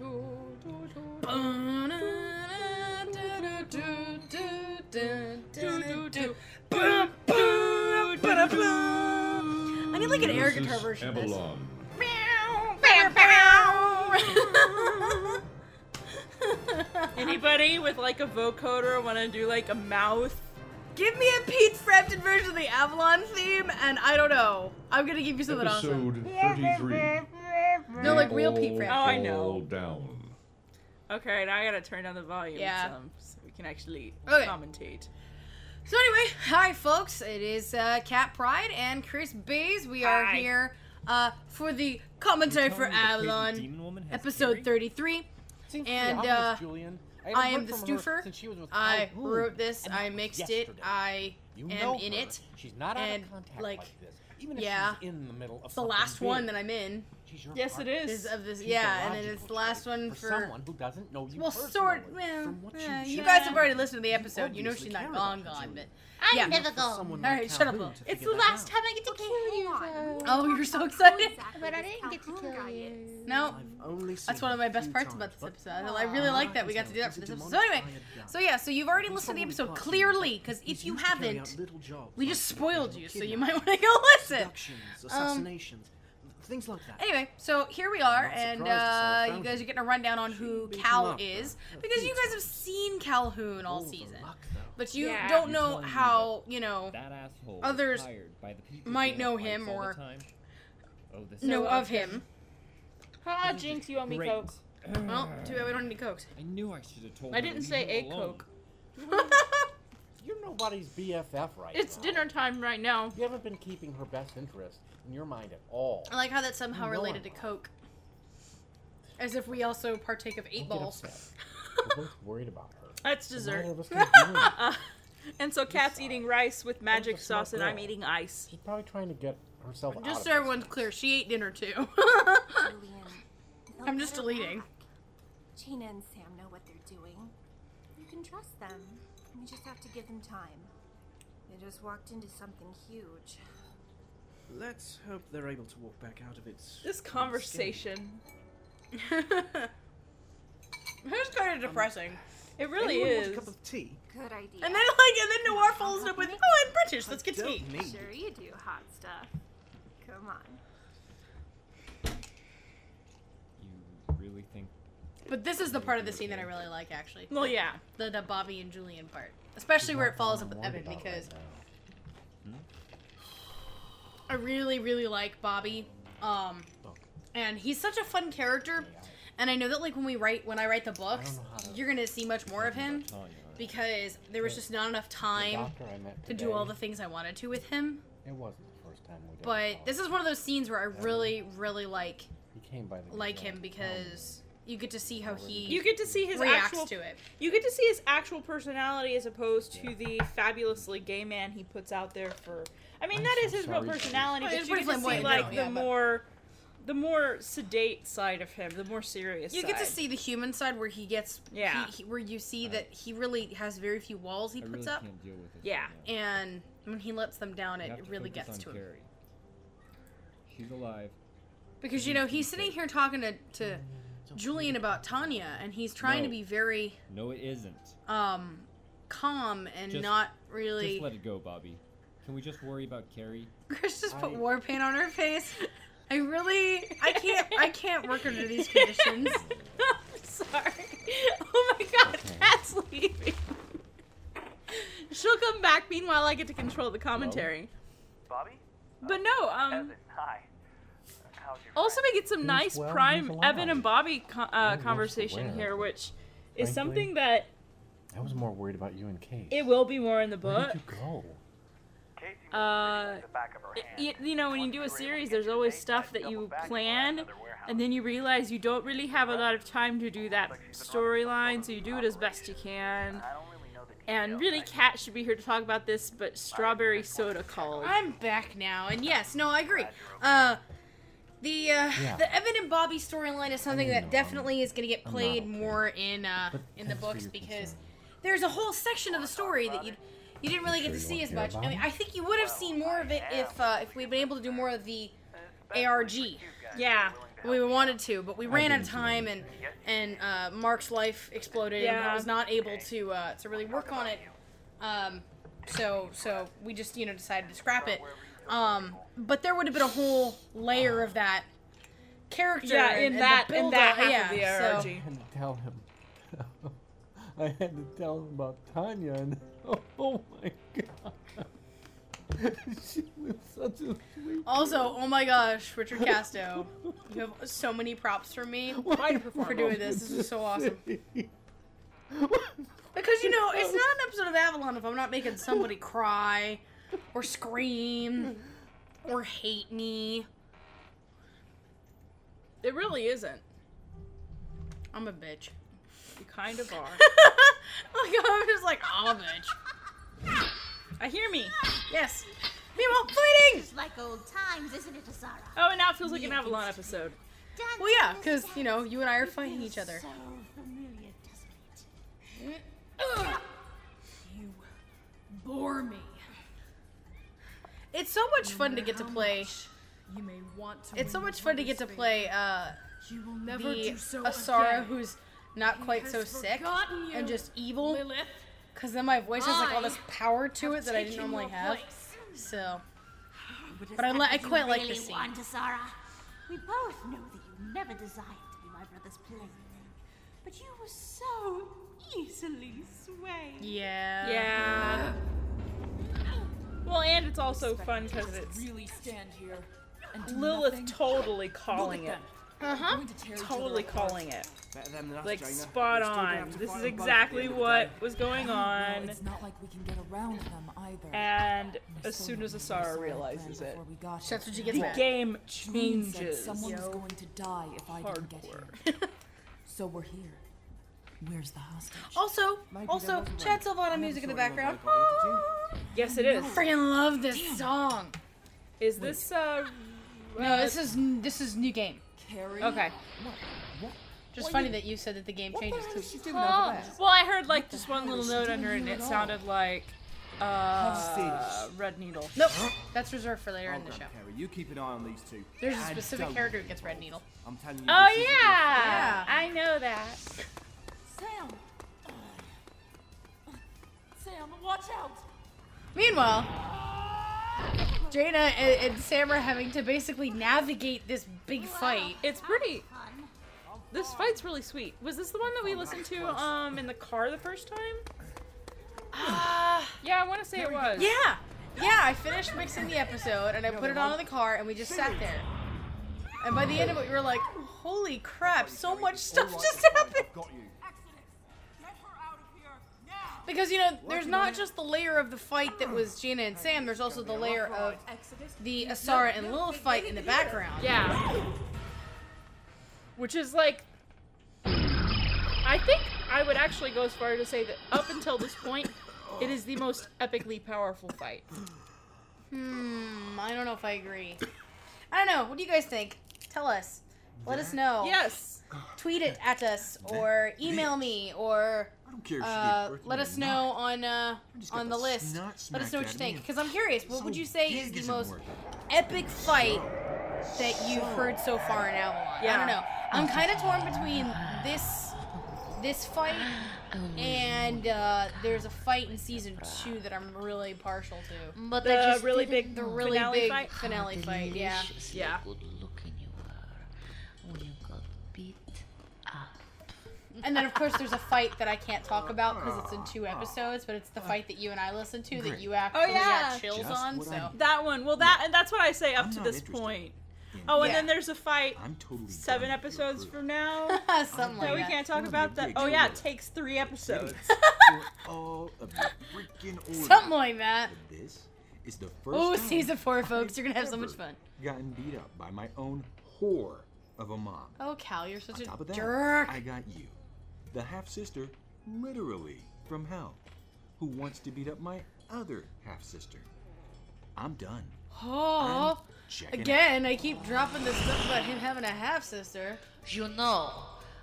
I need like an air guitar This is version of this. Avalon. Anybody with like a vocoder want to do like a mouth? Give me a Pete Frampton version of the Avalon theme, and I don't know. I'm gonna give you something awesome. Episode 33. No, like real Pete All Frampton. Oh, I know. down. Okay, now I gotta turn down the volume Yeah. some so we can actually Okay. commentate. So anyway, hi folks. It is uh, Cat Pryde and Chris Bays. We are Hi. here uh, for the commentary for Tell me the crazy Avalon, demon woman episode Carrie? 33. Seems And, pretty obvious, uh, Julian. I haven't am the from her stoofer. since she was with I Calhoun, wrote this. I that was mixed it. I You am in her. it. She's not and, out of contact like, like, this. Even if yeah. she's in the middle of It's the last one that I'm in. She's your Yes, it partner. is. Is of this, She's yeah, and the then it's the last choice one for for. someone who doesn't know you Well, personally. sort. Well, from what eh, you you just guys have already listened to the episode. You know obviously she's not care gone, about gone, Julian. but I'm yeah. never For gone. someone All like shut up, Calhoun Lo. to It's the last out. time I get to Okay, kill you. on. though. Oh, you're so excited. But I didn't get to kill you. No, I've only seen That's one of my best parts about this episode. I really like that we got to do that for this episode. So anyway, so yeah, so you've already listened to the episode clearly, because if you haven't, we just spoiled you, so you might want to go listen. Abductions, assassinations, things like that. Anyway, so here we are, and surprised to saw I uh, you guys are getting a rundown on who Cal up, is, though. because you guys have seen Calhoun all Oh, season, luck, but you Yeah. don't know how you know That. Others by the might know him or. Oh, this know of him. Ah, Jinx, you owe me Great. coke. Well, too bad we don't need any cokes. I knew I should have told I didn't say a alone. coke. You're nobody's BFF right It's now. dinner time right now. You haven't been keeping her best interest in your mind at all. I like how that's somehow You know related to I'm Coke. As if we also partake of eight Don't get balls. upset. We're both worried about her. That's Neither dessert. of us can do it. Uh, and so Kat's side. eating rice with magic a sauce, and I'm girl. eating ice. She's probably trying to get herself out Just of so this. everyone's clear, she ate dinner too. Julian, they'll I'm just get her deleting. back. Gina and Sam know what they're doing. You can trust them. You just have to give them time. They just walked into something huge. Let's hope they're able to walk back out of it. This conversation, It's kind of um, depressing. it really Anyone is. Want a cup of tea? Good idea. And then like, and then Noir follows it up with, "Oh, I'm British. Let's get Don't tea." need. Sure you do, hot stuff. Come on. You really think? But this is the part of the scene that I really like, actually. Well, yeah. The, the Bobby and Julian part, especially where it follows up with Evan, because right now. I really, really like Bobby. Um, and he's such a fun character. And I know that like when we write, when I write the books, to- you're gonna see much more of him About Tanya, right? because there was just not enough time doctor to do all the things I wanted to with him. It wasn't the first time we did But this is one of those scenes where I really, really like He came by the like him because you get to see how he You get to see his reacts actual. to it. You get to see his actual personality as opposed to the fabulously gay man he puts out there for. I mean, I'm that so is his real personality, Well, but you get to see like the but- more, the more sedate side of him, the more serious. You get to see the human side where he gets, Yeah. he, he- where you see that he really has very few walls he I puts really up, can't deal with this Yeah. right now. and when he lets them down, We it, have to really gets on to him. Carrie. She's alive. Because you know he's sitting here talking to, to Julian about Tanya, and he's trying to be very No, it isn't. um calm and Just- not really. Just let it go, Bobby. Can we just worry about Carrie? Chris just put I- war paint on her face. I really, I can't, I can't work under these conditions. Sorry. Oh my god, Okay. Kat's leaving. She'll come back. Meanwhile, I get to control the commentary. Bobby? But no, um. Evan, hi. How's your Also, we get some nice well, prime Evan and Bobby co- uh, conversation where? here, which is Frankly, something that I was more worried about you and Kate. it will be more in the book. Where book. did you go? Uh, sitting at the back of her It- you, you know, when you do a were able to series, there's always stuff that you doubled back and plan, and then you realize you don't really have a lot of time to do that storyline, so you do it as best you can. I don't really know the And really, I Kat should be here to talk about this, but Strawberry Soda called. I'm back now, and yes, no, I agree. Uh, the uh, Yeah. the Evan and Bobby storyline is something I that know, definitely is going to get played okay. more in uh, But in the books because concern. there's a whole section of the story that you you didn't really get Sure to see as much. I mean. I think you would have seen more of it if uh, if we'd been able to do more of the Especially ARG. with you guys Yeah. We wanted to, but we ran out of time, and and uh, Mark's life exploded, and I was not able to uh, to really work on it. Um, so so we just you know decided to scrap it. Um, but there would have been a whole layer of that character. Yeah, and- in and the that in that build-up, half of the yeah, ARG. so- I had to tell him. I had to tell him about Tanya, and oh my god, she was such a sweet. Also, oh my gosh, Richard Casto, you have so many props for me for doing this. This is so awesome. Because you know, it's not an episode of Avalon if I'm not making somebody cry, or scream, or hate me. It really isn't. I'm a bitch. You kind of are. like I'm just like, I'm a bitch. I hear me. Yes. Meanwhile, fighting. It's Like old times, isn't it, Asara? Oh, and now it feels like an Avalon episode. Well, yeah, because you know, you and I are fighting each other. So familiar, doesn't it? Mm. You bore me. It's so much fun to get to play. You may want to It's so much fun to get to play uh, thing. You will never the do so Asara again. who's not quite so sick you, and just evil. Because then my voice has like all this power to it that I didn't normally have. place. So, But, But I that li- I what you quite like really the scene. Want, Asara? We both know that you never desired to be my brother's plaything, but you were so easily swayed. yeah. Yeah. Well, and it's also fun because it's Really stand here and Lilith nothing? totally calling it. Uh huh. To tear each other Totally calling it. Than us, Like Jaina. spot We're still gonna on. This is them both at exactly the end of the what was going Well, on. it's not like we can get around them either. And We as soon as to Asara realizes it, we got That's what you get the back. game changes. Someone was going to die if I didn't get here. So we're here. Where's the hostage? Also, Maybe also, that wasn't Chad right. Silvana music in the background. anyone Yes, it is. I freaking love this song. Is this uh? No, this is this is new game. Carrie. Okay. Just funny that you said that the game changes. did you Cause do? Doing over there? Well, I heard like just one little note under it, and it sounded like uh, Hostage. Red Needle. nope, that's reserved for later in Hold the on, show. Carrie, you keep an eye on these two. There's a I specific don't. character who gets red needle. I'm telling you. Oh this isn't yeah, Yeah. I know that. Sam. Sam, watch out. Meanwhile, Jaina and, and Sam are having to basically navigate this big fight. It's pretty. This fight's really sweet. Was this the one that we listened to um in the car the first time? Ah, Yeah, I want to say it was. yeah, yeah. I finished mixing the episode and I put it on in the car and we just sat there. And by the end of it, we were like, "Holy crap! So much stuff just happened." Got you. Because you know, there's not just the layer of the fight that was Gina and Sam. There's also the layer of the Asara and Lilith fight in the background. Yeah. Which is like. I think I would actually go as far to say that up until this point, it is the most epically powerful fight. Hmm. I don't know if I agree. I don't know. What do you guys think? Tell us. Let us know. Yes. Tweet it at us or email me or I don't care if uh, gave let us or know not. on uh, on the the list. Let us know what you think because I'm curious. What So would you say is the most working. epic fight that you've heard so far in Avalon? I don't know. I'm kind of torn between this this fight and uh, there's a fight in season two that I'm really partial to. But The really big, The really finale big fight. finale fight. Yeah. Yeah. Good looking you were when you got beat up. And then of course there's a fight that I can't talk about because it's in two episodes, but it's the fight that you and I listened to that you actually oh, yeah. got chills Just on. what So I That one. Well, that and that's what I say up I'm to not this interested. point. Oh, and Yeah. then there's a fight I'm totally seven done with your episodes crew. from now something like that we that. can't talk about. That. Oh yeah, it takes three episodes. For all of your freaking orders. Something like that. This is the first Oh, time season four, folks. You're gonna have so much fun. Gotten beat up by my own whore of a mom. Oh, Cal, you're such On top a of that, jerk. I got you, the half sister, literally from hell, who wants to beat up my other half sister. I'm done. Oh, Checking out. again, I keep dropping this stuff about him having a half sister. You know,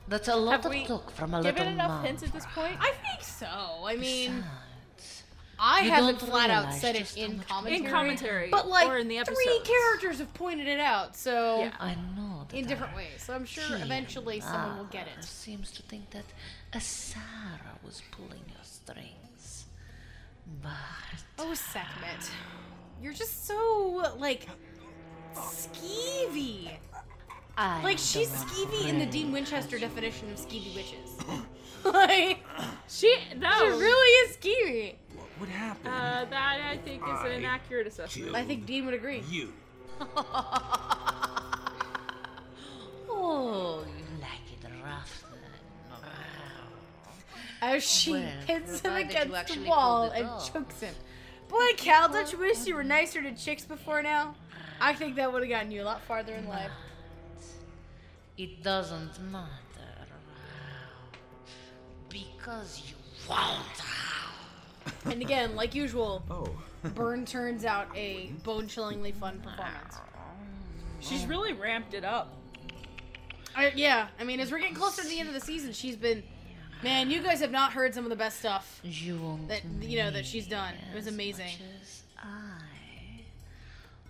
that's a lot Have of we talk from a Given little enough mom. hints at this point. I think so. I mean, Besides, I You haven't don't flat out realize said it in commentary. In commentary, but like or in the three characters have pointed it out. So Yeah. I don't know in that different ways. So I'm sure hero eventually someone will get Lara it. Seems to think that Asara was pulling your strings, but Oh, Sekhmet. You're just so, like, skeevy. I Like, she's don't skeevy in the Dean Winchester definition of skeevy witches. like, She no. she really is skeevy. What happened? Uh, that I think is an I inaccurate assessment. I think Dean would agree. you. Oh, you like it rough then. As she Well, hits him against the wall pulled and off. chokes him. Boy, Cal, don't you wish you were nicer to chicks before now? I think that would have gotten you a lot farther in life. It doesn't matter. Because you won't. And again, like usual, Oh. Burn turns out a bone-chillingly fun performance. She's really ramped it up. I, yeah, I mean, as we're getting closer to the end of the season, she's been. Man, you guys have not heard some of the best stuff You that you know that she's done. It was as amazing. much as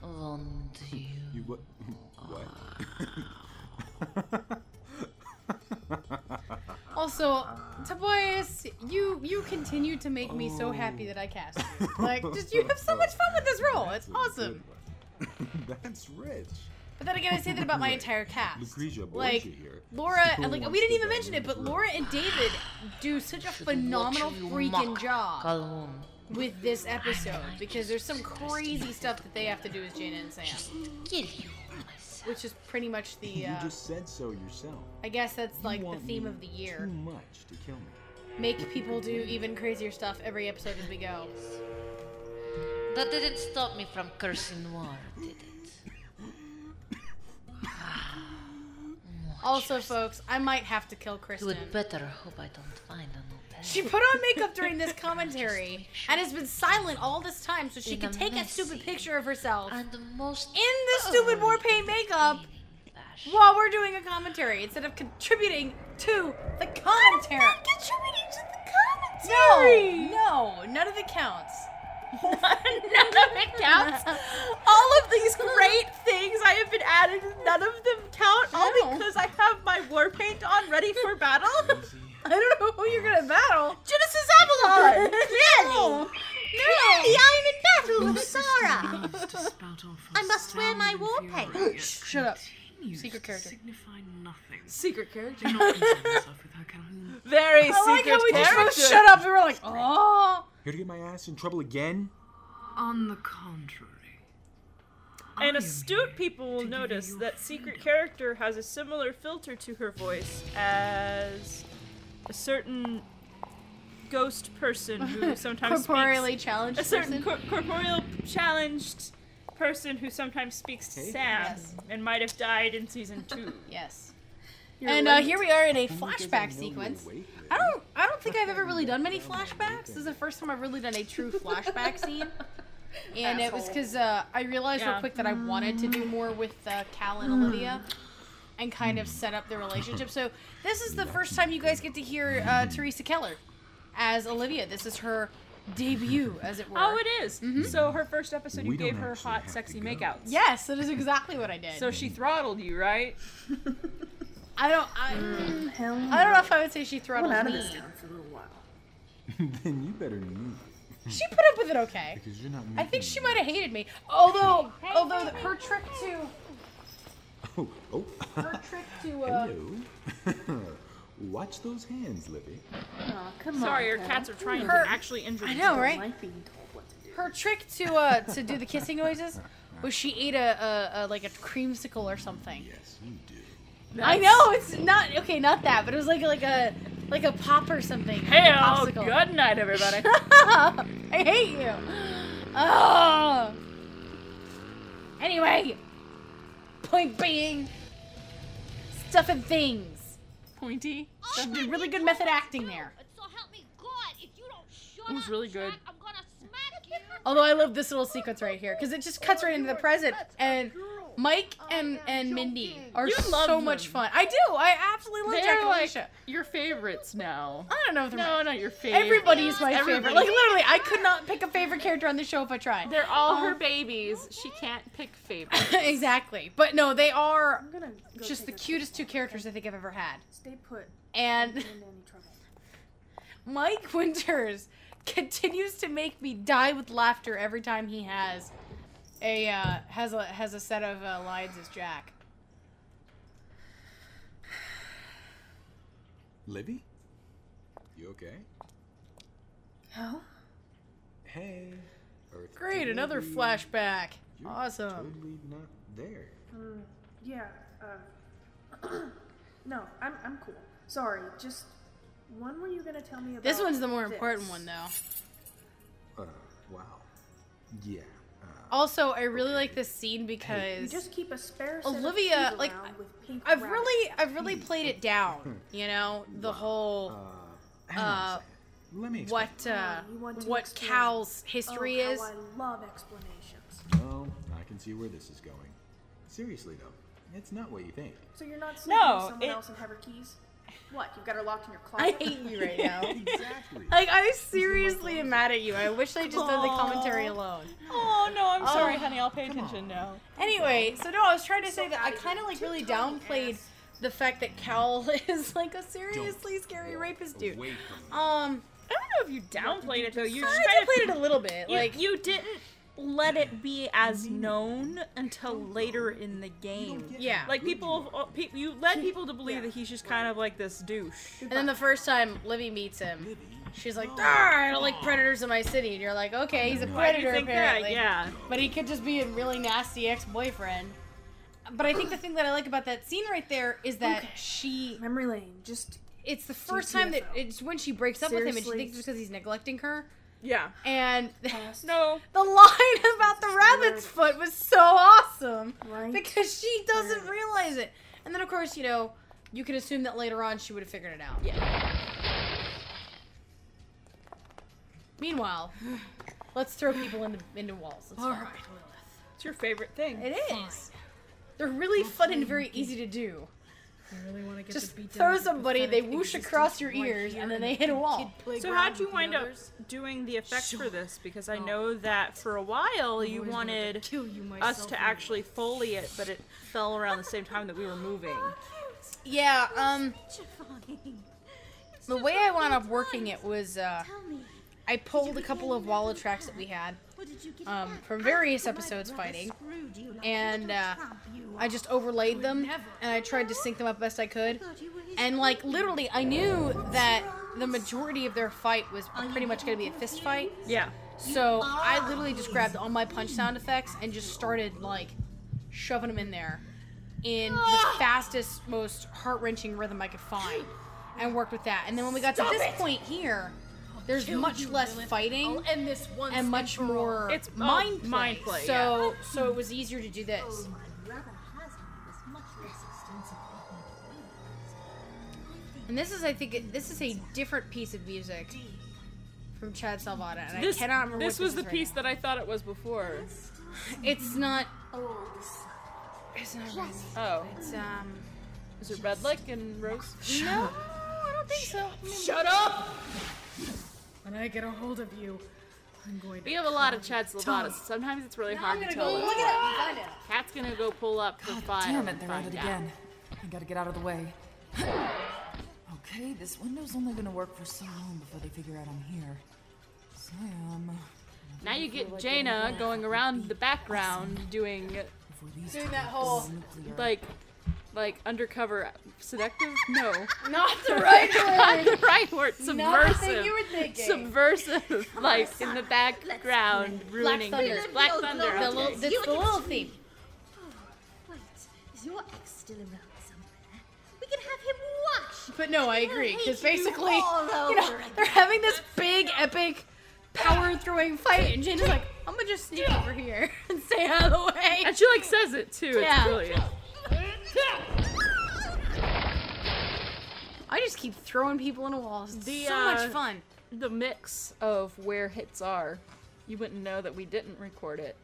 I want you. You what? What? Also, Tobias, you you continue to make me so happy that I cast you. Like, just you have so much fun with this role. It's awesome. That's rich. But then again, I say that about my entire cast. Lucretia Like here. Laura, still like we didn't even mention it, but Laura and David do such a phenomenal freaking job Calhoun. with this episode because there's some crazy stuff that they have to do as Jaina and Sam, Kill you which is pretty much the. You Uh, just said so yourself. I guess that's You like the theme of the year. Too year. much to kill me. Make people do even crazier stuff every episode as we go. That didn't stop me from cursing Noir, did it? Also, folks, I might have to kill You Kristen. would better hope I don't find a new pet. She put on makeup during this commentary and has been silent all this time so she In could take a stupid picture of herself in and the most in the stupid war paint makeup while we're doing a commentary instead of contributing to the commentary. contributing to the commentary. No, no, none of it counts. None of it counts. All of these great things I have been added, none of them count. All No. because I have my war paint on, ready for battle. I don't know who you're gonna battle. Genesis Avalon. Clearly, Clearly, I'm in battle with Sora. to spout off I must wear my war paint. paint. Shut up. Secret character. Signify nothing. Secret character. Do not concern yourself with her, Calhoun. Very I like secret how we just character. both shut up and we're like, oh. Here to get my ass in trouble again? On the contrary. I And astute people will notice your that secret character has a similar filter to her voice as a certain ghost person who sometimes Corporeally speaks, challenged a certain cor- corporeal challenged person who sometimes speaks to Okay. Sam Yes. and might have died in season two. Yes. And uh, here we are in a Only 'cause I flashback sequence. I don't. I don't think I've ever really done many flashbacks. This is the first time I've really done a true flashback scene, and it was because uh, I realized real quick that I wanted to do more with uh, Cal and Olivia, and kind of set up the relationship. So this is the first time you guys get to hear uh, Teresa Keller as Olivia. This is her debut, as it were. Oh, it is. So her first episode, you We gave her hot, sexy go. makeouts. Yes, that is exactly what I did. So she throttled you, right? I don't. I, I don't know if I would say she throttled me. then you better leave. She put up with it okay. Because you're not I think she might have hated me. Although, although the- her trick to Oh, oh. her trick to uh, Hello. Watch those hands, Livy. Sorry, your cats are trying Her- to actually injure I know, right? Her trick to uh to do the kissing noises was she ate a, a, a like a creamsicle or something. Yes, you do. I know it's not okay, not that, but it was like like a like a pop or something. Hey, like oh, good night, everybody. I hate you. Oh. Anyway, point being, stuff and things. Pointy. Oh, she did really good method acting there. So help me God, if you don't shut It was up, really good. Jack, I'm gonna smack you. Although I love this little sequence right here because it just cuts right into the present and Mike oh and and Mindy are You love so much fun. I do. I absolutely love Jack They're and like Alicia. your favorites now. I don't know if they're No, not your favorite. Everybody's my favorite. Like literally, I could not pick a favorite character on the show if I tried. They're all Oh. her um, babies. She can't pick favorites. exactly. But no, they are I'm gonna go just the take a cutest two characters I think I've ever had. Stay put. And get into any trouble. Mike Winters continues to make me die with laughter every time he has a uh, has a has a set of uh, lines as Jack. Livy? You okay? Hell? Hey. Earth Great, another Livy. flashback. You're Awesome. Totally not there. Mm, yeah. Uh, no, I'm I'm cool. Sorry. Just when were you gonna tell me about? This one's the more this? important one though. Uh, wow. Yeah. Uh, Also, I really like this scene because You because just keep a spare set Olivia, of like, with pink I've rabbits. really I've really played it down. You know, the whole hang on a uh. Let me explain. what uh, Oh, you want to what explain. Cal's history oh, is. How I love explanations. Oh, I can see where this is going. Seriously though, it's not what you think. So you're not sleeping No, with someone it- else and have her keys? What? You've got her locked in your closet. I closet? hate you right now. exactly. Like I seriously am mad at you. I wish I just did the commentary alone. Oh no, I'm sorry, Oh, honey. I'll pay attention now. Anyway, so no, I was trying to say that I kind of like really downplayed the fact that Cal is like a seriously scary rapist dude. Away Um, I don't know if you downplayed it though. You just I kind of downplayed it a little bit. You, Like you didn't let it be as known until later in the game. yeah. Like people, you led people to believe that he's just kind of like this douche. And then the first time Livy meets him, she's like, "Ah, I don't like predators in my city." And you're like, "Okay, he's a Why do you predator think that? apparently." Yeah. But he could just be a really nasty ex-boyfriend. But I think the thing that I like about that scene right there is that she Memory lane. Just it's the first time that it's when she breaks up with him and she thinks it's because he's neglecting her. Yeah. And. No. the line about the rabbit's foot was so awesome Right. because she doesn't realize it. And then of course, you know, you can assume that later on she would have figured it out. Yeah. Meanwhile, let's throw people into into walls. It's fun. It's your favorite thing. It is. They're really fun and very easy to do. You really want to get Just the beat throw down somebody, they whoosh across your ears, and then they hit a wall. So how'd you wind up doing the effects for this? Because I know that for a while you wanted us to actually foley it, but it fell around the same time that we were moving. Yeah, um, the way I wound up working it was, uh, I pulled a couple of Walla tracks that we had, um, from various episodes fighting, and, uh, I just overlaid them, and I tried to sync them up best I could, and, like, literally, I knew that the majority of their fight was pretty much gonna be a fist fight, Yeah. so I literally just grabbed all my punch sound effects and just started, like, shoving them in there in the fastest, most heart wrenching rhythm I could find, and worked with that. And then when we got to this point here, there's much less fighting end this one and much more It's all mind play. mind play, So, so it was easier to do this. And this is, I think, it- this is a different piece of music from Chad Salvata, and This, I cannot remember. this what was the is right piece now. that I thought it was before. It's not. It's not. Red. Oh. It's um. Is it Red Lick and Rose? No, I don't think so. Shut up! When I get a hold of you, I'm going to. We have a lot of Chad Salvatas. Sometimes it's really hard I'm to gonna tell. go which look it one. up and find out. Cat's gonna go pull up the file. Damn it, they're at it out. again. I gotta get out of the way. okay, this window's only gonna work for so long before they figure out I'm here. Sam. Now you get Jaina going around the background doing Doing that whole- like like undercover seductive? No. Not the right word. Not word. the right word. Not Subversive. you were thinking. Subversive. Like in the background ruining Thunder. Black Thunder. The, okay. little, it's the little theme. Oh, wait, is your ex still around somewhere? We can have him watch. But no, I agree because basically, all you know, again. they're having this big epic power throwing fight, and Jane's like, "I'm gonna just sneak over here and stay out of the way." And she like says it too. It's Yeah. brilliant. I just keep throwing people into walls. It's The, so uh, much fun. The mix of where hits are, you wouldn't know that we didn't record it.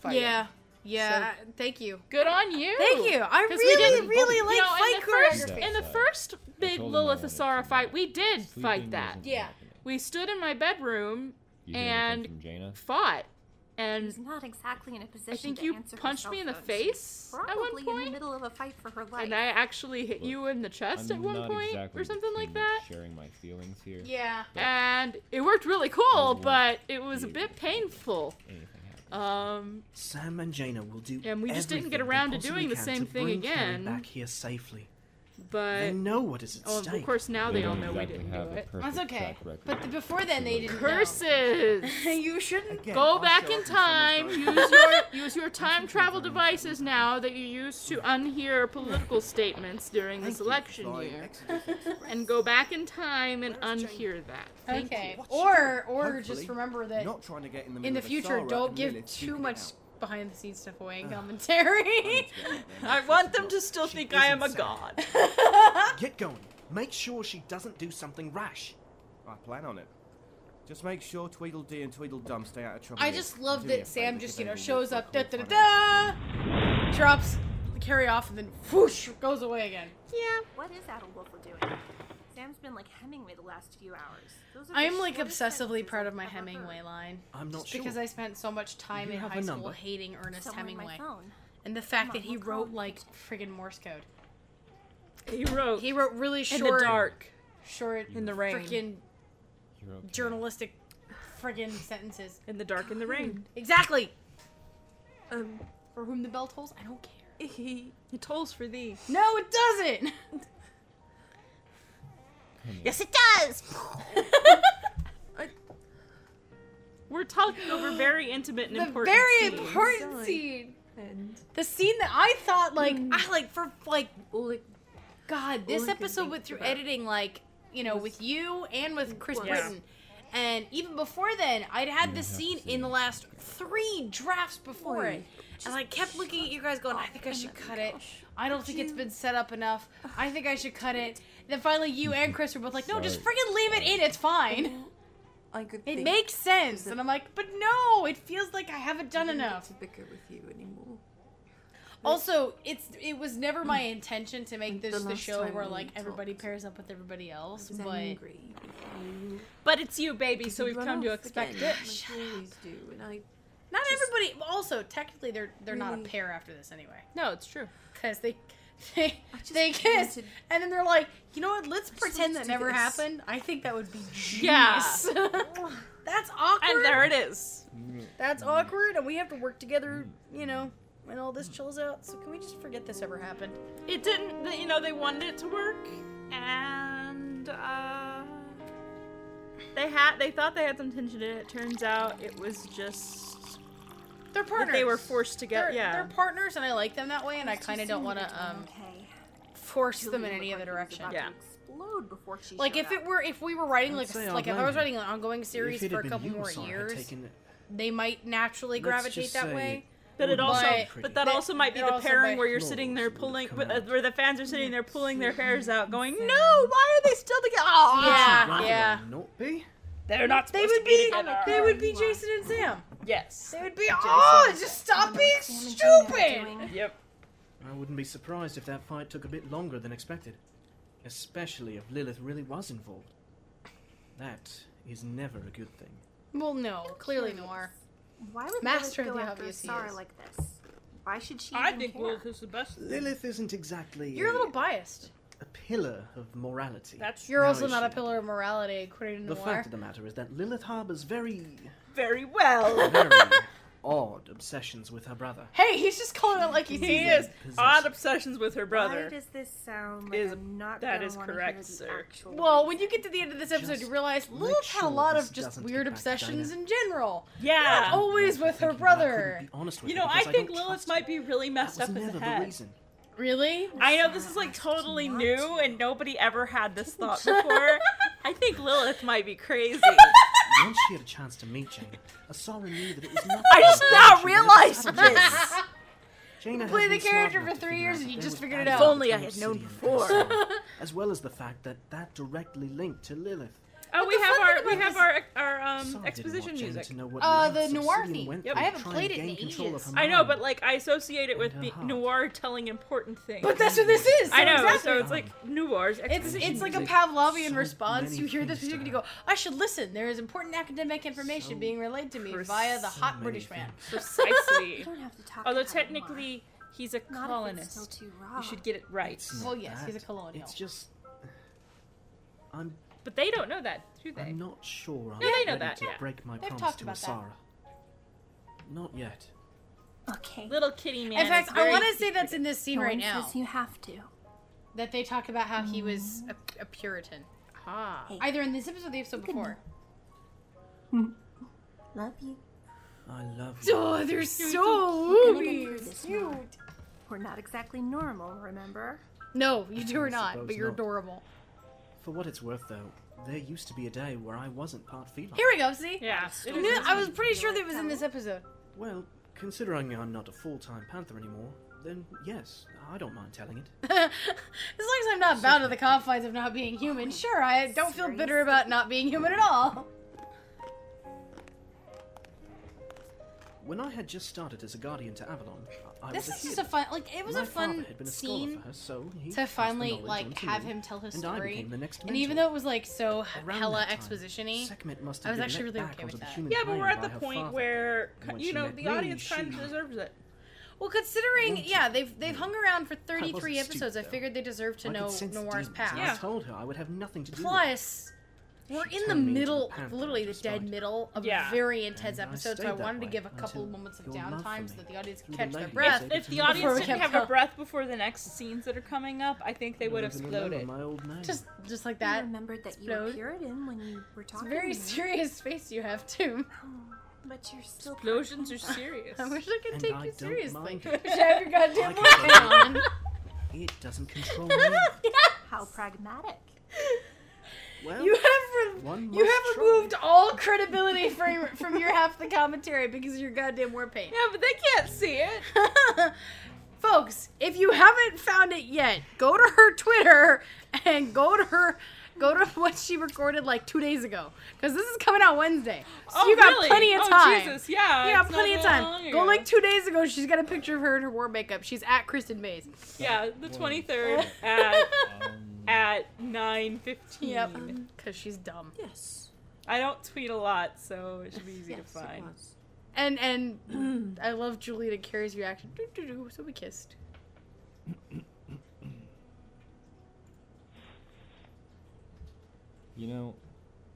fighting. Yeah, Yeah, thank you. Good on you. Thank you. I 'Cause we really, didn't- really you like know, fight in the first, choreography. in the first big told him I Lilith wanted Asara fight, we did Sleeping fight that. wasn't Yeah. We stood in my bedroom You hear and anything from Jaina? fought. And She's not exactly in a position I think to you answer punched me in the cell phone. She's face at Probably one in the middle of a fight for her life. And I actually hit you in the chest I'm at one point exactly or something like that. Sharing my feelings here. Yeah. And it worked really cool, but it was a bit painful. Anything happens. Um, Sam and Jaina will do And we just didn't get around to doing the same thing again. back here safely. But they know what is at oh, stake. of course now they, all don't know we didn't have do it. That's okay. But the, before then, they didn't. know. Curses! you shouldn't. Again, Go I'll back in up in someone's time. Use your use your time travel devices now that you used to unhear political statements during this Thank you for election year, and go back in time and unhear that. Thank Okay. you. Or, or Hopefully, just remember that Not trying to get in the, in the future, don't give too much out. Behind the scenes stuff away in commentary. I want them to still think I am a isn't god. Get going. Make sure she doesn't do something rash. I plan on it. Just make sure Tweedledee and Tweedledum stay out of trouble. I just love Do me a that Sam favour, just, give you know, Amy shows Wolf up, da call da da da, drops the carry off, and then whoosh goes away again. Yeah. What is Adolwolfa doing? Sam's been like Hemingway the last few hours. Those are I'm like obsessively proud of I've my ever Hemingway heard. line. I'm not Just sure. because I spent so much time You in high school number? hating Ernest Somewhere in my Hemingway, phone. and the fact Come that he wrote call. like friggin' Morse code. He wrote He wrote really short, in short, the dark. short, In the rain. freaking okay. journalistic friggin' sentences. In the dark, in the rain. Exactly. Um, For whom the bell tolls, I don't care. He tolls for thee. No, it doesn't. yes, it does. We're talking over very intimate and the important very scenes. important Sorry. scene. And The scene that I thought like Mm. I like for like all it God, this All episode went through about editing like you know was- with you and with Chris was- Britton. And even before then, I'd had Yeah, this scene in the last three drafts before Oi, it. And I kept looking at you guys going, I think I should cut it. I don't think it's been set up enough. I think I should cut it. Then finally you and mm-hmm. Chris were both like, no, just Sorry. freaking leave it in. It's fine. I could It think makes sense. And I'm like, but no, it feels like I haven't done I didn't enough. to bicker with you anymore. Also, it's it was never my mm. intention to make And the this the last show time where we like everybody talked, pairs up with everybody I else, was but angry with you. But it's you, baby, so You'd we've run come to off expect again, it. Like you always do, and I not just- everybody. Also, technically, they're they're not a Really- pair after this anyway, No, it's true. because they they I just they kiss wanted- and then they're like, you know what? Let's pretend that never this." happened. I think that would be Yeah. genius. That's awkward. And there it is. That's awkward, and we have to work together. You know, when all this chills out. So can we just forget this ever happened? It didn't, you know, they wanted it to work, and uh, they had, they thought they had some tension in it. Turns out it was just They're that partners. they were forced together. They're, Yeah. they're partners, and I like them that way. And I kind of don't want to um okay. force them in any other like he was direction. Yeah. explode before she Like showed if it were if we were writing like say a, I'll like if I was writing an ongoing series for a couple you, more Sarah, years, they might naturally gravitate that way. But it also, But- but that That- also might be the pairing might- where you're sitting there pulling, but, uh, where the fans are sitting there pulling their hairs out, going, "No, why are they still together? Oh, Yeah, Rather yeah. Not be. they're not They supposed would to be be they would be Jason and Sam. Yes. They would be oh, just stop being Sam and Gina are stupid. Yep. I wouldn't be surprised if that fight took a bit longer than expected. Especially if Lilith really was involved. That is never a good thing. Well, no, clearly Noir. Why would Master Lilith go the after obvious he Sarah is. like this? Why should she I even think care? Lilith is the best. Lilith isn't exactly You're a little biased. a pillar of morality. That's You're Now also is not a she? pillar of morality, according to The Noir. fact of the matter is that Lilith harbors very, very well. very odd obsessions with her brother. Hey, he's just calling it like he He sees is it. odd obsessions with her Why brother. does this sound like Is- I'm not that gonna is wanna correct, hear the sir. actual Well, when you get to the end of this episode, Just you realize make Lilith had a sure lot this of just doesn't weird get back to obsessions Dinah. in general. Yeah. Not always with her Thinking, I brother. couldn't be honest with You her know, I because think don't Lilith trust might her. be really That messed was up in never the the head. reason. Really? I know this is like totally new and nobody ever had this thought before. I think Lilith might be crazy. Once she had a chance to meet Jane, Asara knew that it was not. I just the now she realized wanted to this. settle. Jaina Play has the been smart character for three years and you just figured it bad out. blood If only I between had known Obsidian and before. Asara, as well as the fact that that directly linked to Lilith. Oh, we the have our thing we have our our um Sorry, exposition didn't want Jane music. to Uh, the noir Obsidian theme. Yep. I haven't played it in gain control of ages. I know, but like I associate it with And be- noir telling important things. But that's what this is. I know, exactly. so it's like noirs. It's exposition it's like a music. Pavlovian so response. You hear this music and you go, I should listen. There is important academic information So being relayed to me via the hot many British man. precisely. You don't have to talk Although about it more. technically he's a Not if it's colonist. still too raw. You should get it right. It's Well, not yes, he's a that. colonial. It's just. I'm. But they don't know that, do they? I'm not sure I'm Yeah, they know ready that, to yeah. break my They've promise talked to about that. Not yet. Okay. Little kitty man. In fact, I want to say that's in this scene no right one now. says you have to. That they talk about how he was a, a Puritan. Ah. Hey. Either in this episode or the episode before. Love you. I love you. Oh, they're so We're gonna get ooey. through this, Cute. We're not exactly normal, remember? No, you two I are not, but you're not. adorable. For what it's worth, though, there used to be a day where I wasn't part feline. Here we go, see? Yeah. I I was pretty sure that it was in this episode. Well, considering I'm not a full-time panther anymore, then yes, I don't mind telling it. as long as I'm not bound to the confines of not being human, sure, I don't feel bitter about not being human at all. When I had just started as a guardian to Avalon, I, I This is just a fun, like, it was My a fun father had been a scholar scene her, so he to finally, like, to have me, him tell his and story. became the next And even though it was, like, so Around hella expositiony, time, exposition-y, I was actually really okay with that. Yeah, but we're at the point where you know the me, audience kind of deserves it. Well, considering, yeah, they've they've hung around for wasn't 33 stupid, episodes, I figured they deserve to I know sense Noir's past. and I told her I would have nothing to do with it. Plus, we're in the turned me into middle, a literally the dead middle of Yeah. a very intense And I episode, so I wanted to give a couple moments of your love for downtime so that the audience can through the catch their breath. was If the audience didn't have a breath before the next scenes that are coming up, I think they would have Living alone on exploded. my old man. Just just like I that. remembered that you were explode. Puritan when you were talking. It's a very serious face you have too. Oh, but you're still Explosions are serious. I wish I could And take I you don't seriously. mind I wish I had your goddamn I work on. It doesn't control me. How pragmatic. Well, You have re- one you have try. removed all credibility from from your half the commentary because of your goddamn war paint. Yeah, but they can't see it. Folks, if you haven't found it yet, go to her Twitter and go to her go to what she recorded like two days ago because this is coming out Wednesday. So Oh, you got really? plenty of Oh, time. Jesus, yeah, you got plenty of time. Go like two days ago. She's got a picture of her in her war makeup. She's at Kristen Bays. Yeah, the 23rd at Um, at 9:15. Yep, because she's dumb. Yes. I don't tweet a lot, so it should be easy Yes, to find. it was. And and I love Julieta Carey's reaction. Doo, doo, doo. So we kissed. You know,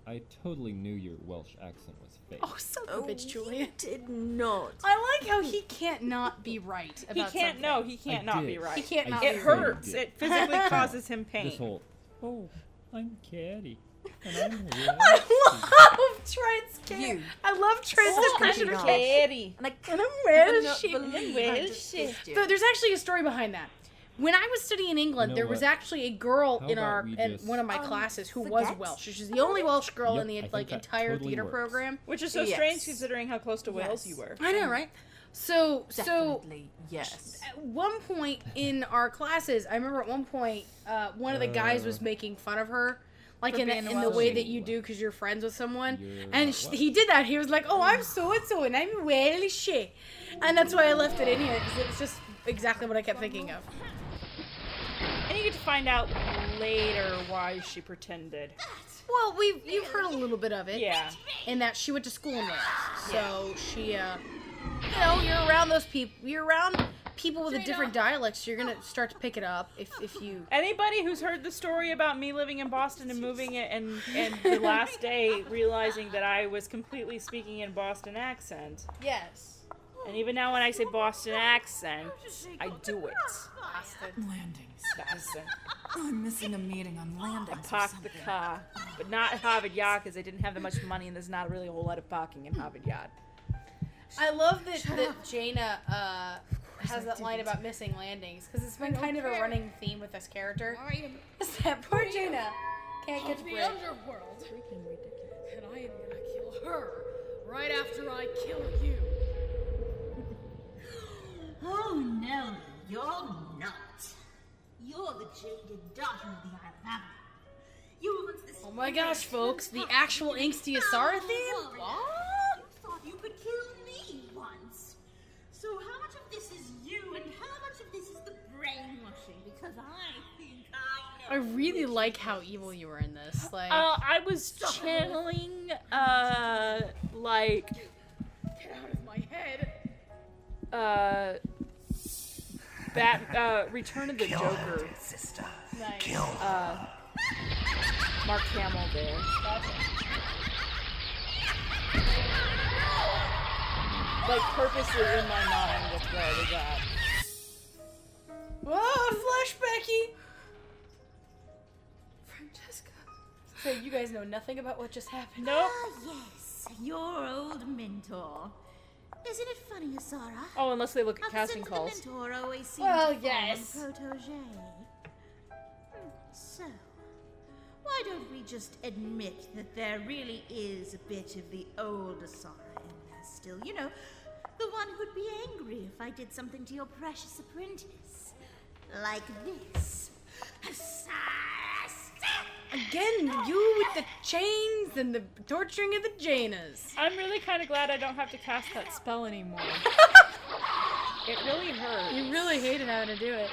I totally knew your Welsh accent was fake. Oh, son of a oh, bitch, Julia. Did not. I like how he can't not be right He can't. something. No, he can't I not did. be right. He can't I not It be did. right. hurts. It physically causes him pain. This whole, oh, I'm catty. And I'm I love Trent's You. I love Trent's Oh, impression of I know. Katie. And I And I'm cannot well shit. believe I just shit. kissed you. So there's actually a story behind that. When I was studying in England, You know there was what? actually a girl How in our in just- one of my Um, classes who was? Welsh. She's the only Welsh girl Yep, in the like entire totally theater works. program. Which is so Yes. strange considering how close to Wales Yes. you were. I know, right? So so yes. at one point in our classes, I remember at one point, uh, one of the guys was Uh. making fun of her, like in, in the way that you do because you're friends with someone. You're and not sh- Welsh. he did that. He was like, "Oh, I'm so and so, and I'm Welsh," and that's why I left it in here because it was just exactly what I kept thinking of. Find out later why she pretended. Well, we you've heard a little bit of it. Yeah. In that she went to school in Wales, so she, uh, you know, you're around those people. You're around people with a different dialect, so you're gonna start to pick it up if if you. Anybody who's heard the story about me living in Boston and moving it and and the last day realizing that I was completely speaking in Boston accent. Yes. And even now when I say Boston accent, I do it. Landings. Boston. I'm missing a meeting on landings. or Parked the car, but not at Harvard Yard because I didn't have that much money and there's not really a whole lot of parking in Harvard Yard. I love that that Jaina uh, has that line about missing landings because it's been kind of a running theme with this character. Is that poor Jaina can't catch a break. underworld. Freaking ridiculous. And I am gonna kill her right after I kill you. Oh no, you're not. You're the jaded daughter of the Isle of Avalon. You were once Oh my gosh, folks, the actual angsty Asara theme? What? You thought you could kill me once. So how much of this is you and how much of this is the brainwashing? Because I think I I really like how evil you were in this. Like, Uh, I was channeling, uh, like, Get out of my head. uh, Bat, uh, Return of the Kill Joker. sister. Nice. Kill Uh, Mark Hamill there. Like, purposely in my mind, that's where I was at. Whoa, flashbacky! Francesca. So you guys know nothing about what just happened? Nope. Ah, yes, your old mentor. Isn't it funny, Asara? Oh, unless they look at How casting sensitive calls. mentor always seems Well, to yes. on protege. Hmm, So, why don't we just admit that there really is a bit of the old Asara in there still? You know, the one who'd be angry if I did something to your precious apprentice. Like this. Again, you with the chains and the torturing of the Janas. I'm really kind of glad I don't have to cast that spell anymore. it really hurt. You really hated having to do it.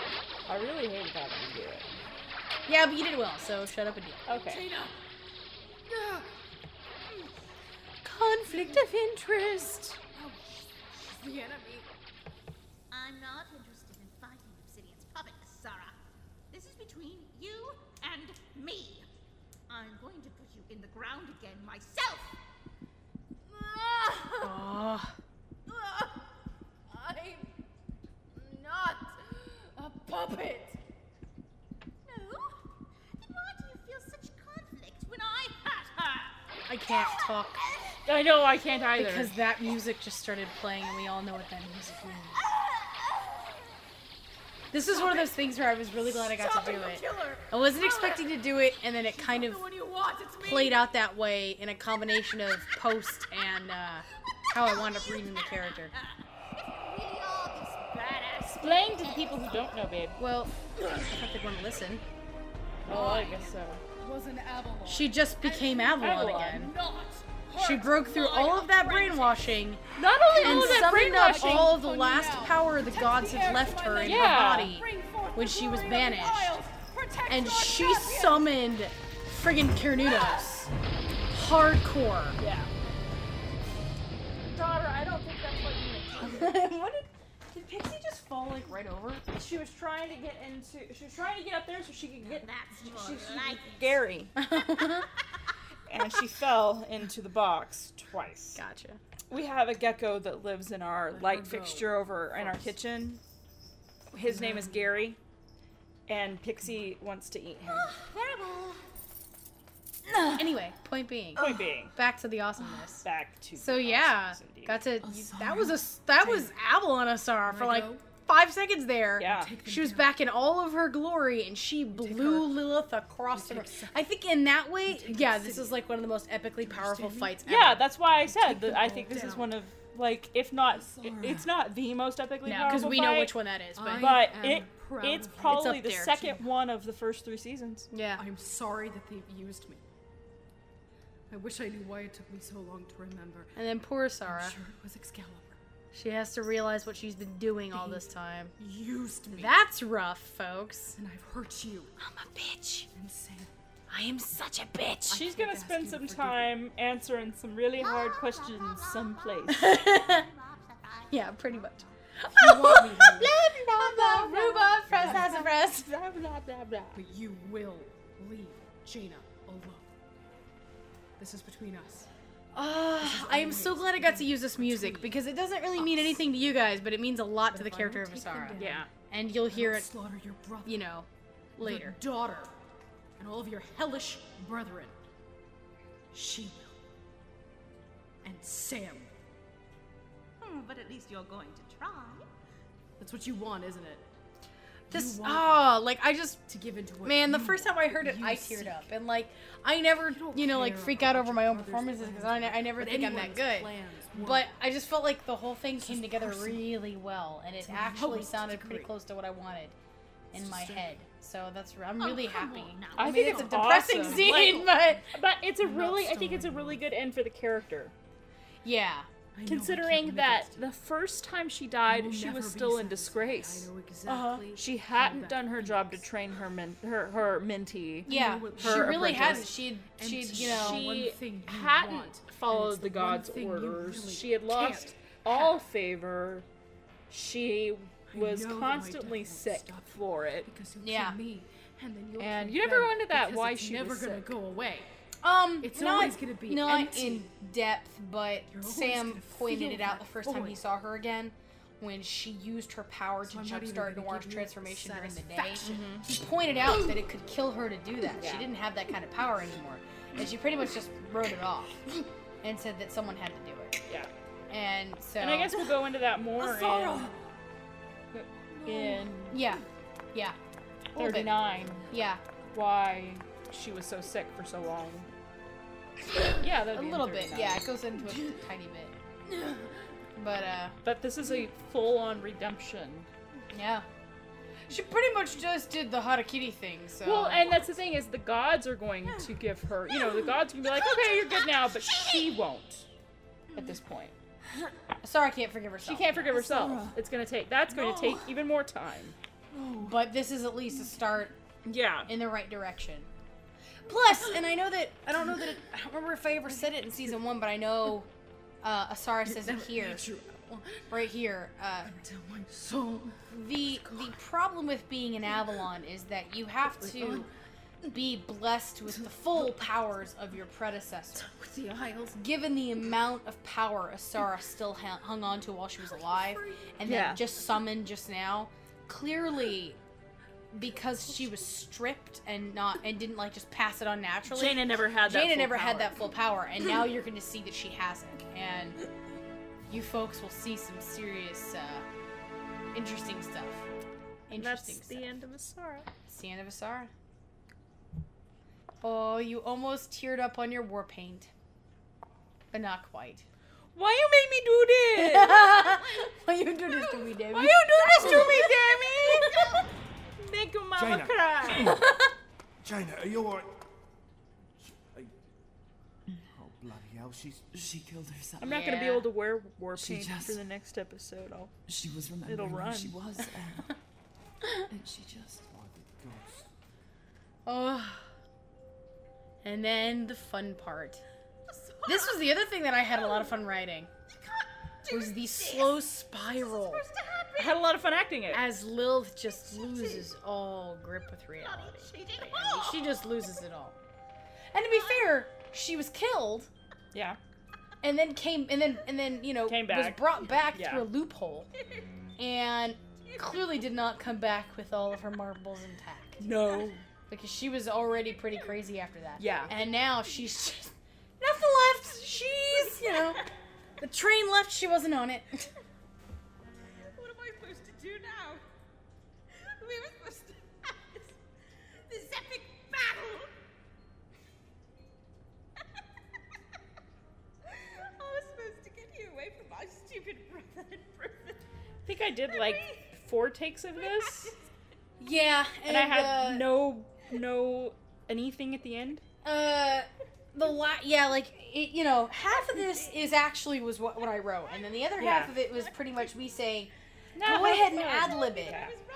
I really hated having to do it. Yeah, but you did well, so shut up and do it. Okay. Conflict of interest. Oh, The enemy. I'm not interested in fighting Obsidian's puppet, Sarah. This is between you and me. I'm going to put you in the ground again myself. Oh. I'm not a puppet. No? Then why do you feel such conflict when I had her? I can't talk. I know, I can't either. Because that music just started playing, and we all know what that music means. Ah. This is one of those things where I was really glad I got Stop to do it, you'll it. kill her. I wasn't expecting to do it, and then it kind of The one you want, it's me. played out that way in a combination of post and uh, how I wound up reading the character. Explain to the people who don't know, babe. Well, I thought they'd want to listen. Oh, I guess so. Was an Avalon. She just became Avalon, Avalon. again. Not. She broke through all of that brainwashing Not only all and of that summoned up brainwashing. all of the oh, last power the gods had left her in Yeah. her body when she was banished. And she summoned friggin' Cernunnos. Hardcore. Yeah. Daughter, I don't think that's what you what did, did Pixie just fall like right over? She was trying to get into. She was trying to get up there so she could get. That's more she, she, like Gary. and she fell into the box twice. Gotcha. We have a gecko that lives in our light fixture over in our kitchen. His name is Gary, and Pixie wants to eat him. Anyway, point being, Point being, back to the awesomeness. back to So the yeah, awesomeness indeed. got to that was a that was Avalon Asar for like five seconds there. Yeah. She was back in all of her glory, and she blew Lilith across the room. I think in that way, yeah, this is like one of the most epically powerful fights ever. Yeah, that's why I said that I think this is one of like, if not, it- it's not the most epically No, powerful because we know fight, which one that is. But But it it's probably It's the up there, second one of the first three seasons. yeah, I'm sorry that they've used me. I wish I knew why it took me so long to remember. and then poor I'm Sarah, sure it was Excalibur. She has to realize what she's been doing all this time. Used me. That's rough, folks. and I've hurt you. I'm a bitch. And Sam. I am such a bitch. She's gonna spend some to forgive time answering some really hard questions someplace. yeah, pretty much. You want me to blah blah blah. Rhubarb, press, sassafras. blah blah blah blah. but you will leave Jaina alone. This is between us. Uh, I am so glad I got to use this music because it doesn't really mean anything to you guys, but it means a lot to the character of don't take them Asara. Yeah. And you'll hear it, slaughter your brother, you know, your later. daughter, and all of your hellish brethren. She will. And Sam. Hmm, but at least you're going to try. That's what you want, isn't it? This, want ah, like I just, To give into what man, the first time I heard it, you I seek. teared up, and like I never, don't you know, like freak out over my own performances because I, ne- I never But think I'm that good. But I just felt like the whole thing came together personal really well, and it to actually sounded pretty degree. close to what I wanted. in my head. So that's I'm Oh, really come happy. on now. I, I mean, think it's, it's a depressing awesome. scene, Like- but But it's a I'm not really, I think it's a really good end for the character. yeah. I Considering can't that the first time she died, she was still in disgrace. I know Uh-huh. She hadn't done her job to train her men, her her mentee. Yeah, what she really apprentice. hadn't. She'd, she'd, you know, she hadn't want, followed the the god's orders. really she had lost can't all favor. She was know that my constantly sick for it. because you'll Yeah. me, and then you'll And you never them go into that why she never was gonna sick. go away. Um, It's not, always gonna be not empty. in depth, but Sam pointed it out the first time he saw her again when she used her power So to I'm not jumpstart Noir's transformation during the day. satisfaction. He pointed out that it could kill her to do that. Yeah. She didn't have that kind of power anymore, and she pretty much just wrote it off and said that someone had to do it. Yeah. And so, And I guess we'll go into that more in, in yeah, yeah, A little bit. 39. yeah, Why she was so sick for so long. Yeah, that a little bit. Yeah, it goes into a tiny bit, but uh. But this is a full-on redemption. Yeah. She pretty much just did the Harakiri thing, so. Well, and that's the thing is the gods are going to give her, you know, the gods can be like, okay, you're good now, but she won't at this point. Sarah can't forgive herself. She can't forgive herself. It's gonna take. That's going to take even more time. But this is at least a start Yeah. in the right direction. Plus, and I know that I don't know that it, I don't remember if I ever said it in season one, but I know uh, Asara says it here, right here. Uh, So the the problem with being an Avalon is that you have to be blessed with the full powers of your predecessor. with the Isles, Given the amount of power Asara still ha- hung on to while she was alive, and Yeah. then just summoned just now, clearly, because she was stripped and not and didn't like just pass it on naturally. Jaina never had that Jaina full never had power. that full power, and now you're going to see that she has it, and you folks will see some serious, uh, interesting stuff. Interesting That's stuff. the end of Asara. It's the end of Asara. Oh, you almost teared up on your war paint. But not quite. Why you made me do this? Why you do this to me, Debbie? Why you do this to me, Demi? Make your mama Jaina. cry. Jaina, are you alright? Are Oh, bloody hell, she's. She killed herself. I'm not gonna be able to wear war She paint just- for the next episode. I'll, She was remembering It'll who run. she was, and, and she just. By the gods. Oh. And then the fun part. This was the other thing that I had a lot of fun writing. Was the slow spiral I had a lot of fun acting it. as Lilith just loses all grip with reality. I mean, she just loses it all. And to be fair, she was killed Yeah. and then came and then and then you know Came was back. brought back Yeah. through a loophole and clearly did not come back with all of her marbles intact No. because she was already pretty crazy after that Yeah. and now she's just nothing left she's you know the train left she wasn't on it think I did like four takes of this, yeah and I had uh, no no anything at the end. uh the la- yeah like it, you know half of this is actually was what, what i wrote and then the other half of it was pretty much me saying No, go ahead and fun. ad lib it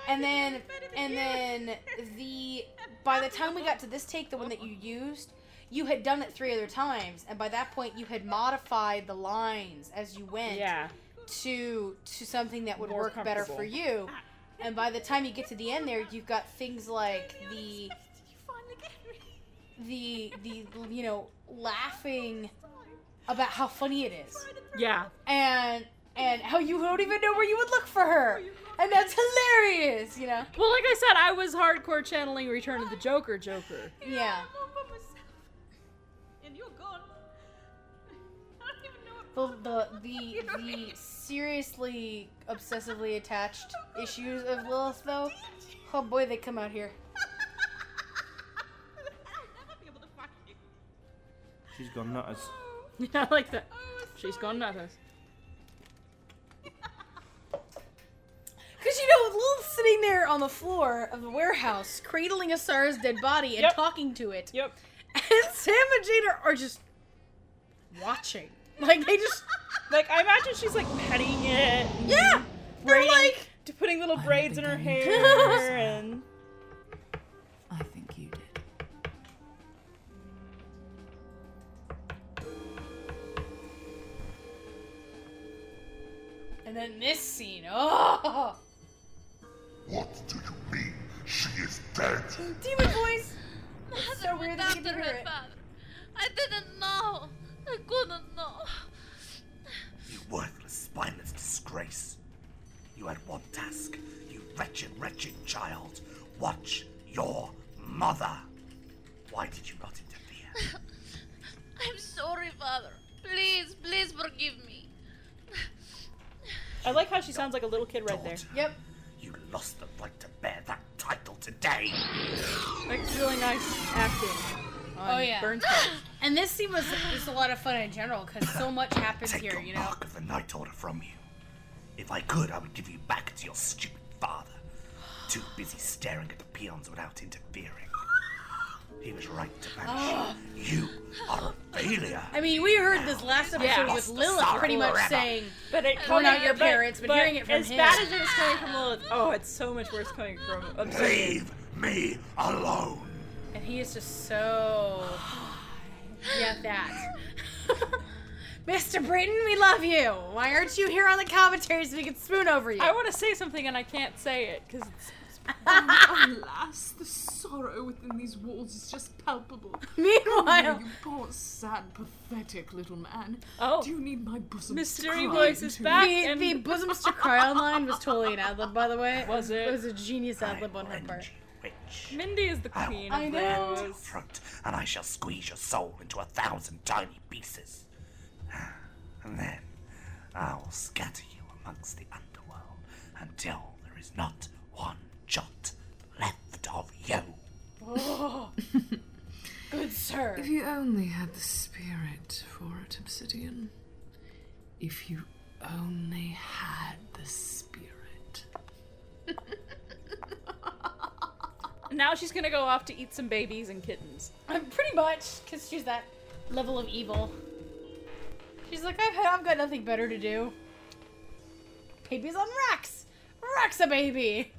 and then and then the by the time we got to this take the one that you used you had done it three other times and by that point you had modified the lines as you went Yeah. To to something that would More work better for you and by the time you get to the end there you've got things like the the the you know laughing about how funny it is Yeah. and and how you don't even know where you would look for her and that's hilarious you know Well, like I said, I was hardcore channeling Return of the Joker. Joker. yeah I'm all by myself. And you're gone. I don't even know what the the the, the seriously obsessively attached issues of Lilith though oh boy they come out here I'll never be able to find you. She's gone nutters. Yeah, I like that. Oh, She's gone nutters. Because you know, Lilith's an sitting there on the floor of the warehouse, cradling Asara's dead body and Yep. talking to it. Yep. And Sam and Jade are, are just watching. Like they just Like I imagine she's like petting it. Yeah, they're braiding- like- to putting little braids in her hair and I think you did. And then this scene, oh, What do you mean she is dead? demon voice. It's so Mother weird that you after can hear it. father. I didn't know. I couldn't know. You worthless, spineless disgrace. You had one task, you wretched, wretched child. Watch your mother. Why did you not interfere? I'm sorry, father. Please, please forgive me. I like how she sounds like a little kid right there. Yep. You lost the right to bear that title today. That's really nice acting. Oh yeah. Burns part. And this scene was just a lot of fun in general because so much happens Take here. your You know. mark of the Night Order from you. If I could, I would give you back to your stupid father. Too busy staring at the peons without interfering. He was right to banish you. Oh. You are a failure. I mean, we heard this last episode Yeah. with Lilith pretty much Forever. saying, But it "We're not your but- parents," but, hearing it from as him. bad as it was coming from Lilith, oh, it's so much worse coming from Obsidian. Leave me alone. and he is just so. Yeah, that. Mr. Britton, we love you. Why aren't you here on the commentary so we can spoon over you? I want to say something and I can't say it because it's. Alas, the sorrow within these walls is just palpable. Meanwhile- Oh, you poor, sad, pathetic little man. Oh. Do you need my bosom Mystery to cry voice is back. the, and- the bosoms to cry on line was totally an ad lib, by the way. Was it? It was a genius ad lib on her part. Mindy is the I queen I of know. Your those. throat, and I shall squeeze your soul into a thousand tiny pieces. And then I will scatter you amongst the underworld until there is not one jot left of you. Oh, good sir. If you only had the spirit for it, Obsidian. If you only had the spirit. Now she's gonna go off to eat some babies and kittens. I'm pretty much because she's that level of evil. She's like, I've I've got nothing better to do. Babies on Rex. Rex a baby.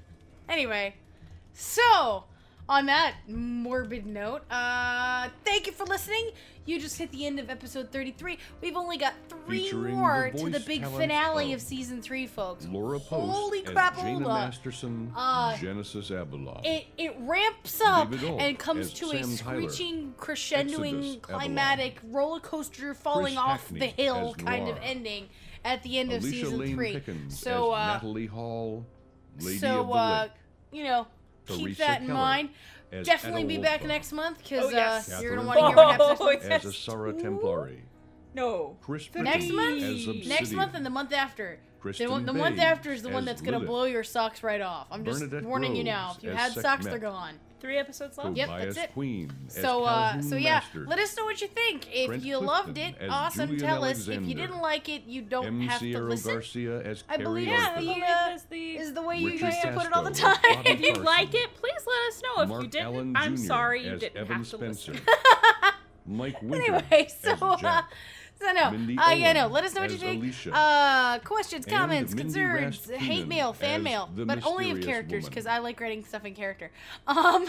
Anyway, so on that morbid note, uh, thank you for listening. You just hit the end of episode 33. We've only got three Featuring more the to the big finale of of season three, folks. Laura Post Holy crap, Jaina. Masterson, Uh, Genesis Avalon. It it ramps up Old and comes to a Sam Tyler. screeching, crescendoing, Exodus climatic roller coaster falling Chris off Hackney the hill kind of ending at the end of season Lane three. Pickens so uh, Natalie Hall, Lady so of the uh, Lake. you know, keep Teresa that in Keller mind. as Definitely Etta be back Wolfbach. next month because Oh, yes. uh, you're gonna want to hear what happens Oh, next month. as Asara Templari. No. Chris Next month, as next month, and the month after. The, Kristen one- the month Babe after is the one as that's gonna Lilith. blow your socks right off. I'm just Bernadette warning you now. Groves If you as had socks, Sekhmet. they're gone. Three episodes left. Yep, that's it. Queen So, uh, so yeah, Master. let us know what you think. If Trent you Clifton loved it, awesome. Julian Tell us. If you didn't like it, you don't M. have to listen. Garcia as I believe Arthur. yeah, the, uh, is the way you Richard guys put it all the time. If you like it, please let us know. If Mark you didn't, Allen I'm Jr. sorry you didn't Evan have to Spencer. listen. Mike Winter anyway, so as uh, Jack. So no, Mindy uh, yeah, no. Let us know what you think. Alicia. Uh, questions, And comments, Mindy concerns, hate mail, fan mail, but only of characters because I like writing stuff in character. Um,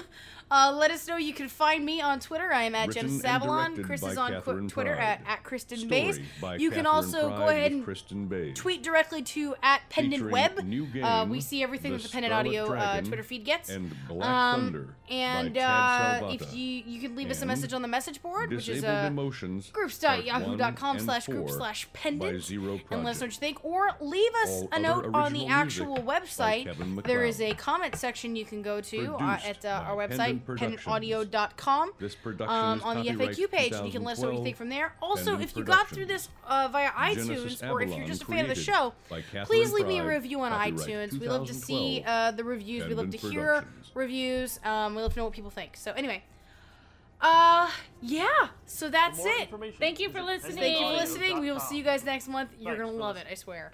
uh, let us know. You can find me on Twitter. I am at Written Genesis and Chris is on qu- Twitter at, at Kristen Story Bays. You can Kathryn also go ahead and tweet directly to at Pendant Web. uh, we see everything The that the Pendant Audio uh, Twitter feed gets. and Black um, And uh, if you you can leave us a message on the message board, which is uh, Emotions, Part one groups.yahoo.com and slash group slash pendant and let us know what you think or leave us All a note on the actual website there is a comment section you can go to uh, at uh, our website Pendant pendantaudio.com This production um, on the FAQ page and you can let us know what you think from there. also if you got through this uh, via iTunes Genesis or if you're just a fan of the show please leave me a review on iTunes. We love to see uh, the reviews. We love to hear reviews. Um, we love to know what people think. So anyway uh yeah. So that's it. Thank you for listening. thank you for listening. we will see you guys next month. You're gonna love it i swear